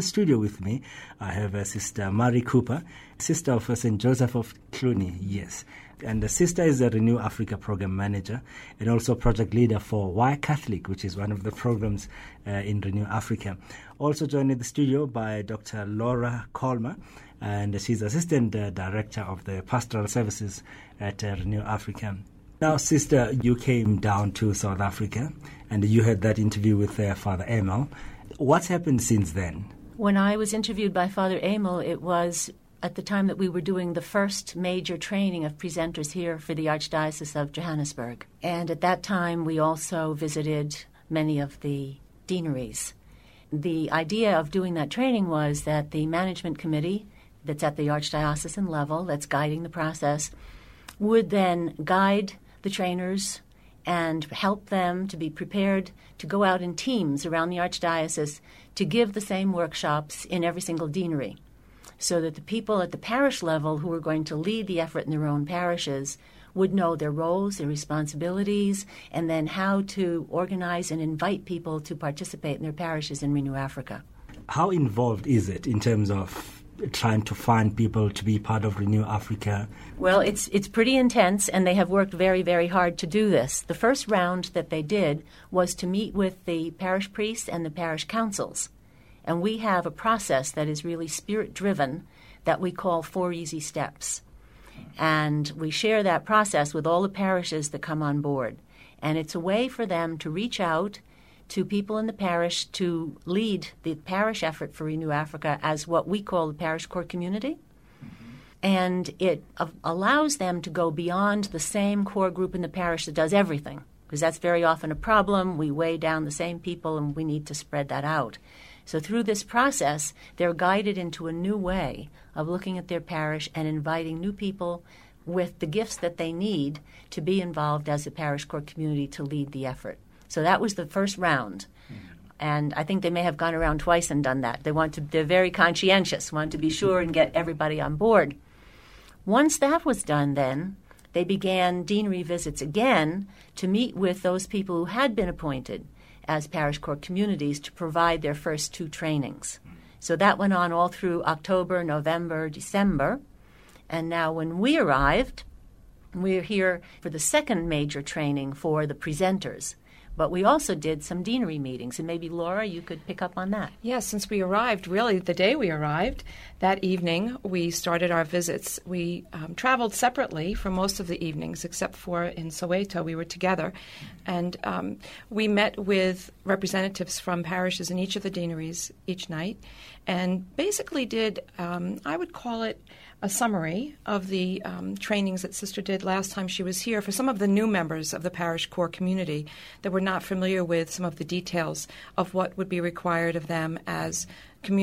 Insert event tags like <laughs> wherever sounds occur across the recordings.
the studio with me, I have a sister Mary Cooper, sister of St. Joseph of Cluny, yes. And the sister is a Renew Africa program manager and also project leader for Why Catholic, which is one of the programs uh, in Renew Africa. Also joined in the studio by Dr. Laura Colmer, and she's assistant uh, director of the pastoral services at uh, Renew Africa. Now, sister, you came down to South Africa and you had that interview with uh, Father Emil. What's happened since then? When I was interviewed by Father Emil, it was at the time that we were doing the first major training of presenters here for the Archdiocese of Johannesburg. And at that time, we also visited many of the deaneries. The idea of doing that training was that the management committee that's at the archdiocesan level, that's guiding the process, would then guide the trainers and help them to be prepared to go out in teams around the archdiocese to give the same workshops in every single deanery so that the people at the parish level who are going to lead the effort in their own parishes would know their roles, their responsibilities, and then how to organize and invite people to participate in their parishes in Renew Africa. How involved is it in terms of trying to find people to be part of Renew Africa? Well, it's it's pretty intense, and they have worked very, very hard to do this. The first round that they did was to meet with the parish priests and the parish councils, and we have a process that is really spirit driven that we call Four Easy Steps, and we share that process with all the parishes that come on board, and it's a way for them to reach out to people in the parish to lead the parish effort for Renew Africa as what we call the parish core community. Mm-hmm. And it uh, allows them to go beyond the same core group in the parish that does everything, because that's very often a problem. We weigh down the same people and we need to spread that out. So, through this process, they're guided into a new way of looking at their parish and inviting new people with the gifts that they need to be involved as a parish core community to lead the effort. So that was the first round. And I think they may have gone around twice and done that. They want to they're very conscientious, want to be sure and get everybody on board. Once that was done then, they began deanery visits again to meet with those people who had been appointed as parish core communities to provide their first two trainings. So that went on all through October, November, December. And now when we arrived, we're here for the second major training for the presenters. But we also did some deanery meetings, and maybe Laura, you could pick up on that. Yes, since we arrived, really the day we arrived, that evening we started our visits. We um, traveled separately for most of the evenings, except for in Soweto, we were together. And um, we met with representatives from parishes in each of the deaneries each night and basically did, um, I would call it, a summary of the um, trainings that Sister did last time she was here for some of the new members of the parish core community that were not familiar with some of the details of what would be required of them as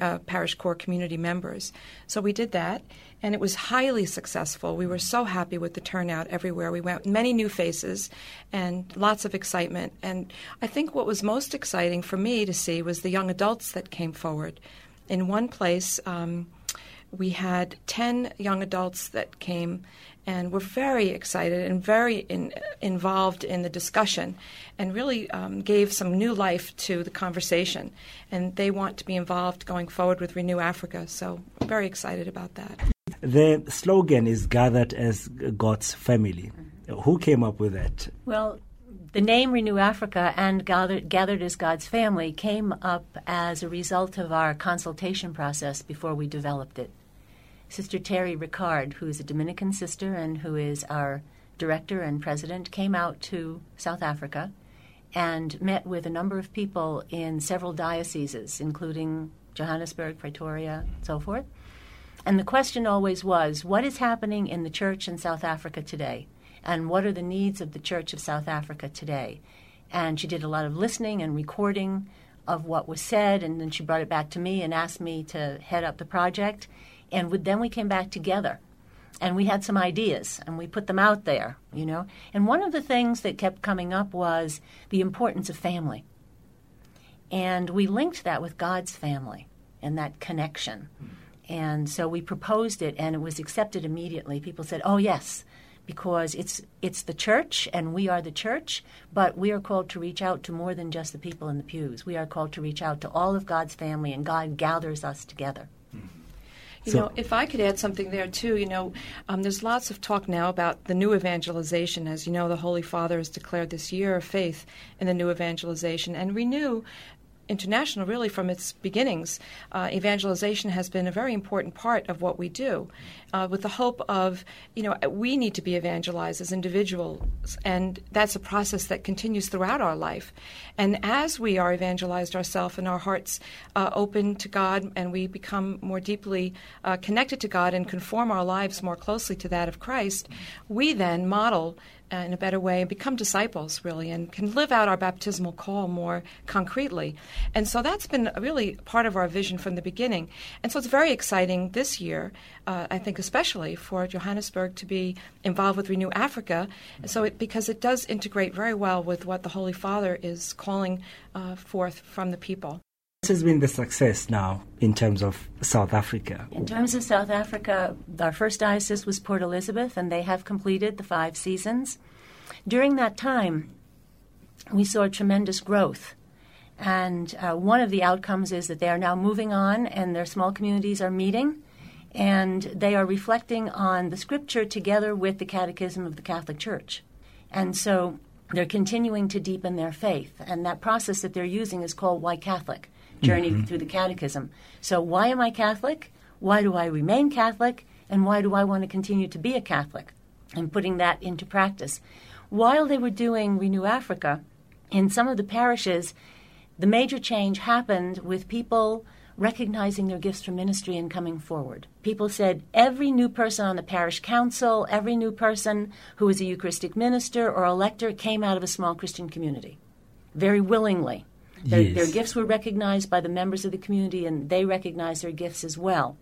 uh, parish core community members. So we did that, and it was highly successful. We were so happy with the turnout everywhere we went. Many new faces and lots of excitement. And I think what was most exciting for me to see was the young adults that came forward. In one place, um, we had 10 young adults that came and were very excited and very in, involved in the discussion and really um, gave some new life to the conversation. And they want to be involved going forward with Renew Africa. So very excited about that. The slogan is gathered as God's family. Who came up with that? Well, the name Renew Africa and Gathered, Gathered as God's Family came up as a result of our consultation process before we developed it. Sister Terry Rickard, who is a Dominican sister and who is our director and president, came out to South Africa and met with a number of people in several dioceses, including Johannesburg, Pretoria, and so forth. And the question always was what is happening in the church in South Africa today? And what are the needs of the Church of South Africa today? And she did a lot of listening and recording of what was said, and then she brought it back to me and asked me to head up the project. And then we came back together and we had some ideas and we put them out there, you know. And one of the things that kept coming up was the importance of family. And we linked that with God's family and that connection. And so we proposed it and it was accepted immediately. People said, oh, yes, because it's it's the church and we are the church, but we are called to reach out to more than just the people in the pews. We are called to reach out to all of God's family and God gathers us together. Hmm. You So- know, if I could add something there too, you know, um, there's lots of talk now about the new evangelization. As you know, the Holy Father has declared this year of faith in the new evangelization. And Renew International, really from its beginnings, uh, evangelization has been a very important part of what we do, uh, with the hope of, you know, we need to be evangelized as individuals, and that's a process that continues throughout our life. And as we are evangelized ourselves and our hearts uh, open to God, and we become more deeply uh, connected to God and conform our lives more closely to that of Christ, we then model in a better way and become disciples, really, and can live out our baptismal call more concretely. And so that's been really part of our vision from the beginning. And so it's very exciting this year, uh, I think, especially for Johannesburg to be involved with Renew Africa, and so it, because it does integrate very well with what the Holy Father is calling uh, forth from the people. What has been the success now in terms of South Africa? In terms of South Africa, our first diocese was Port Elizabeth, and they have completed the five seasons. During that time, we saw tremendous growth. And uh, one of the outcomes is that they are now moving on, and their small communities are meeting, and they are reflecting on the scripture together with the Catechism of the Catholic Church. And so they're continuing to deepen their faith. And that process that they're using is called Why Catholic? Journey mm-hmm. through the Catechism. So, why am I Catholic? Why do I remain Catholic? And why do I want to continue to be a Catholic? And putting that into practice. While they were doing Renew Africa, in some of the parishes, the major change happened with people recognizing their gifts for ministry and coming forward. People said every new person on the parish council, every new person who was a Eucharistic minister or elector came out of a small Christian community very willingly. Their, Yes. their gifts were recognized by the members of the community and they recognized their gifts as well.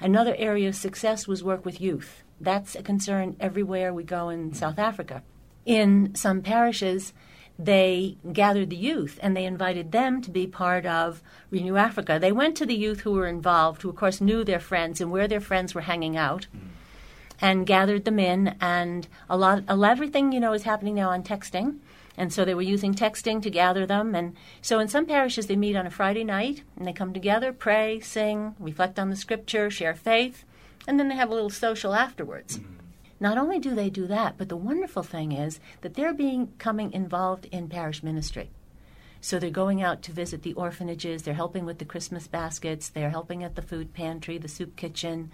Another area of success was work with youth. That's a concern everywhere we go in South Africa. In some parishes, they gathered the youth and they invited them to be part of Renew Africa. They went to the youth who were involved, who of course knew their friends and where their friends were hanging out, mm. and gathered them in. And a lot, a lot everything you know is happening now on texting, and so they were using texting to gather them. And so in some parishes, they meet on a Friday night and they come together, pray, sing, reflect on the scripture, share faith, and then they have a little social afterwards. Mm-hmm. Not only do they do that, but the wonderful thing is that they're becoming involved in parish ministry. So they're going out to visit the orphanages, they're helping with the Christmas baskets, they're helping at the food pantry, the soup kitchen,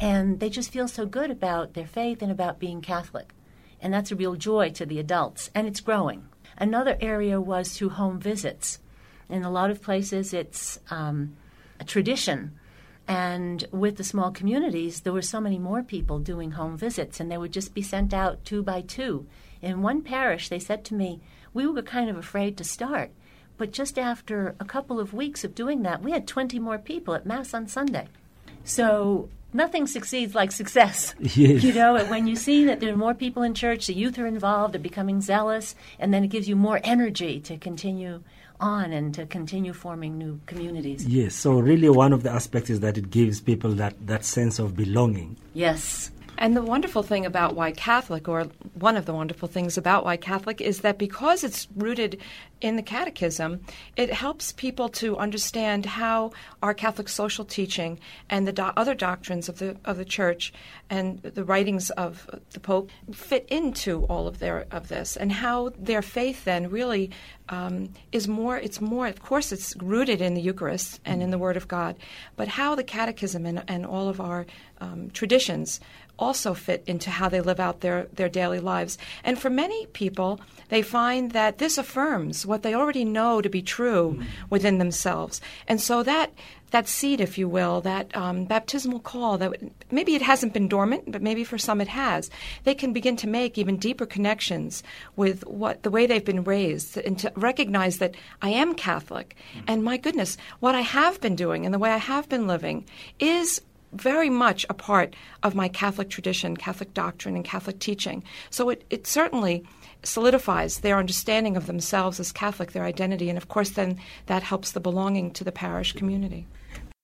and they just feel so good about their faith and about being Catholic. And that's a real joy to the adults, and it's growing. Another area was through home visits. In a lot of places, it's um, a tradition. And with the small communities, there were so many more people doing home visits, and they would just be sent out two by two. In one parish, they said to me, We were kind of afraid to start. But just after a couple of weeks of doing that, we had 20 more people at Mass on Sunday. So nothing succeeds like success. <laughs> Yes. You know, and when you see that there are more people in church, the youth are involved, they're becoming zealous, and then it gives you more energy to continue on and to continue forming new communities. Yes, so really one of the aspects is that it gives people that, that sense of belonging. Yes. And the wonderful thing about Why Catholic, or one of the wonderful things about Why Catholic, is that because it's rooted in the Catechism, it helps people to understand how our Catholic social teaching and the do- other doctrines of the of the Church and the writings of the Pope fit into all of their of this, and how their faith then really um, is more. It's more, of course, it's rooted in the Eucharist and in the Word of God, but how the Catechism and, and all of our um, traditions also fit into how they live out their, their daily lives. And for many people, they find that this affirms what they already know to be true within themselves. And so that that seed, if you will, that um, baptismal call, that maybe it hasn't been dormant, but maybe for some it has. They can begin to make even deeper connections with what the way they've been raised, and to recognize that I am Catholic, and my goodness, what I have been doing and the way I have been living is very much a part of my Catholic tradition, Catholic doctrine, and Catholic teaching. So it, it certainly solidifies their understanding of themselves as Catholic, their identity, and of course, then that helps the belonging to the parish community.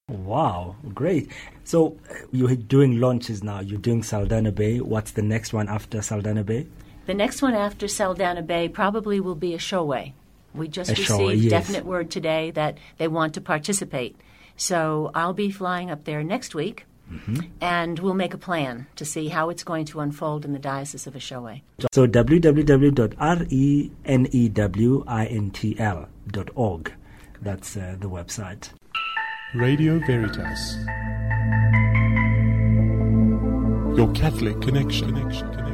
Wow, great. So you're doing launches now. You're doing Saldanha Bay. What's the next one after Saldanha Bay? The next one after Saldanha Bay probably will be Eshowe. We just A received showway, yes. definite word today that they want to participate. So I'll be flying up there next week, Mm-hmm. and we'll make a plan to see how it's going to unfold in the Diocese of Eshowe. So www.renewintl.org. That's uh, the website. Radio Veritas. Your Catholic connection. connection, connection.